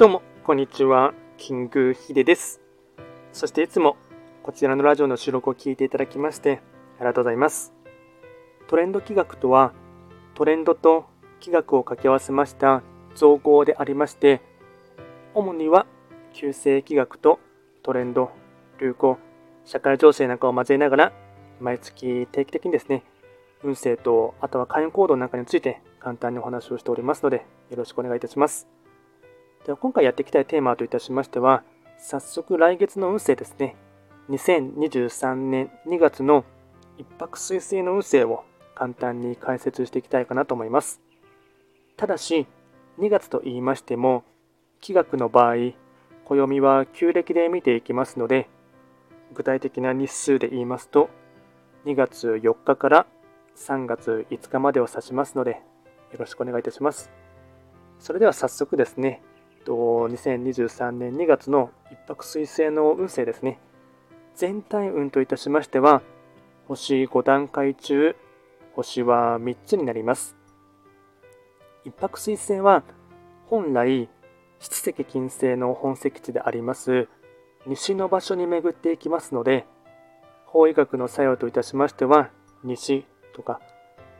どうも、こんにちは。キングヒデです。そしていつもこちらのラジオの収録を聞いていただきましてありがとうございます。トレンド企画とは、トレンドと企画を掛け合わせました造語でありまして、主には旧世企画とトレンド、流行、社会情勢なんかを交えながら、毎月定期的にですね、運勢と、あとは会員行動なんかについて簡単にお話をしておりますので、よろしくお願いいたします。では今回やっていきたいテーマといたしましては、早速来月の運勢ですね。2023年2月の一泊水星の運勢を簡単に解説していきたいかなと思います。ただし、2月と言いましても、気学の場合、暦は旧暦で見ていきますので、具体的な日数で言いますと、2月4日から3月5日までを指しますので、よろしくお願いいたします。それでは早速ですね、と2023年2月の一泊水星の運勢ですね。全体運といたしましては、星5段階中、星は3つになります。一泊水星は、本来、七石金星の本石地であります、西の場所に巡っていきますので、法医学の作用といたしましては、西とか、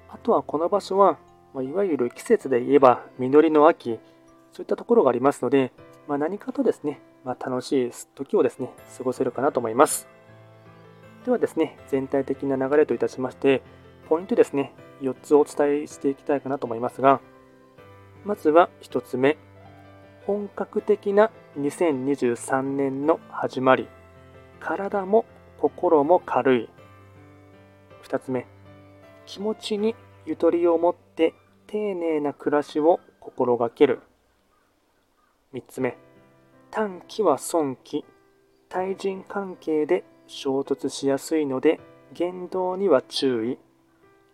あとはこの場所は、まあ、いわゆる季節で言えば実りの秋、そういったところがありますので、まあ、何かとですね、まあ、楽しい時をですね、過ごせるかなと思います。ではですね、全体的な流れといたしまして、ポイントですね、4つお伝えしていきたいかなと思いますが、まずは1つ目、本格的な2023年の始まり、体も心も軽い。2つ目、気持ちにゆとりを持って丁寧な暮らしを心がける。3つ目、短期は損期、対人関係で衝突しやすいので言動には注意、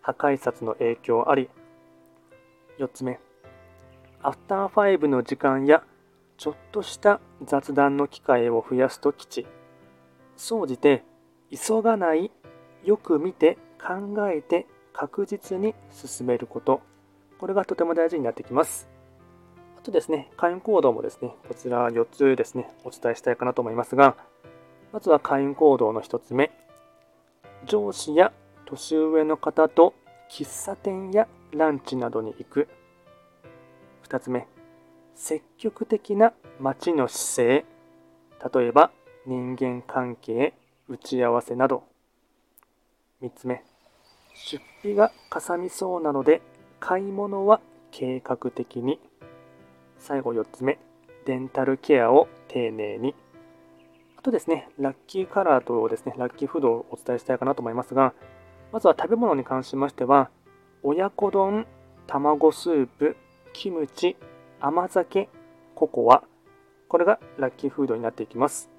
破壊殺の影響あり。4つ目、アフターファイブの時間やちょっとした雑談の機会を増やすと吉。総じて、急がない、よく見て考えて確実に進めること。これがとても大事になってきます。とですね、会員行動もですね、こちら4つですね、お伝えしたいかなと思いますが、まずは会員行動の1つ目。上司や年上の方と喫茶店やランチなどに行く。2つ目。積極的な街の姿勢。例えば、人間関係、打ち合わせなど。3つ目。出費がかさみそうなので、買い物は計画的に。最後4つ目。デンタルケアを丁寧に。あとですね、ラッキーカラーとですね、ラッキーフードをお伝えしたいかなと思いますが、まずは食べ物に関しましては、親子丼、卵スープ、キムチ、甘酒、ココア、これがラッキーフードになっていきます。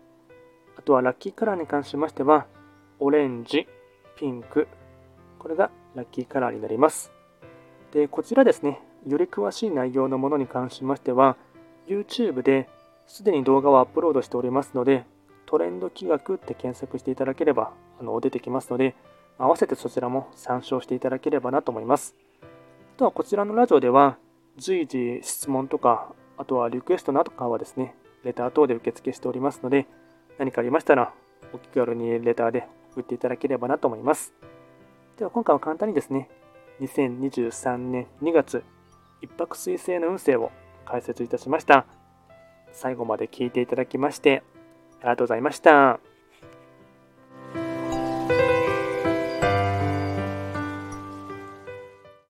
あとはラッキーカラーに関しましては、オレンジ、ピンク、これがラッキーカラーになります。で、こちらですね、より詳しい内容のものに関しましては、YouTube ですでに動画をアップロードしておりますので、トレンド企画って検索していただければあの出てきますので、合わせてそちらも参照していただければなと思います。あとはこちらのラジオでは、随時質問とか、あとはリクエストなどかはですね、レター等で受付しておりますので、何かありましたら、お気軽にレターで送っていただければなと思います。では今回は簡単にですね、2023年2月、一泊水星の運勢を解説いたしました。最後まで聞いていただきまして、ありがとうございました。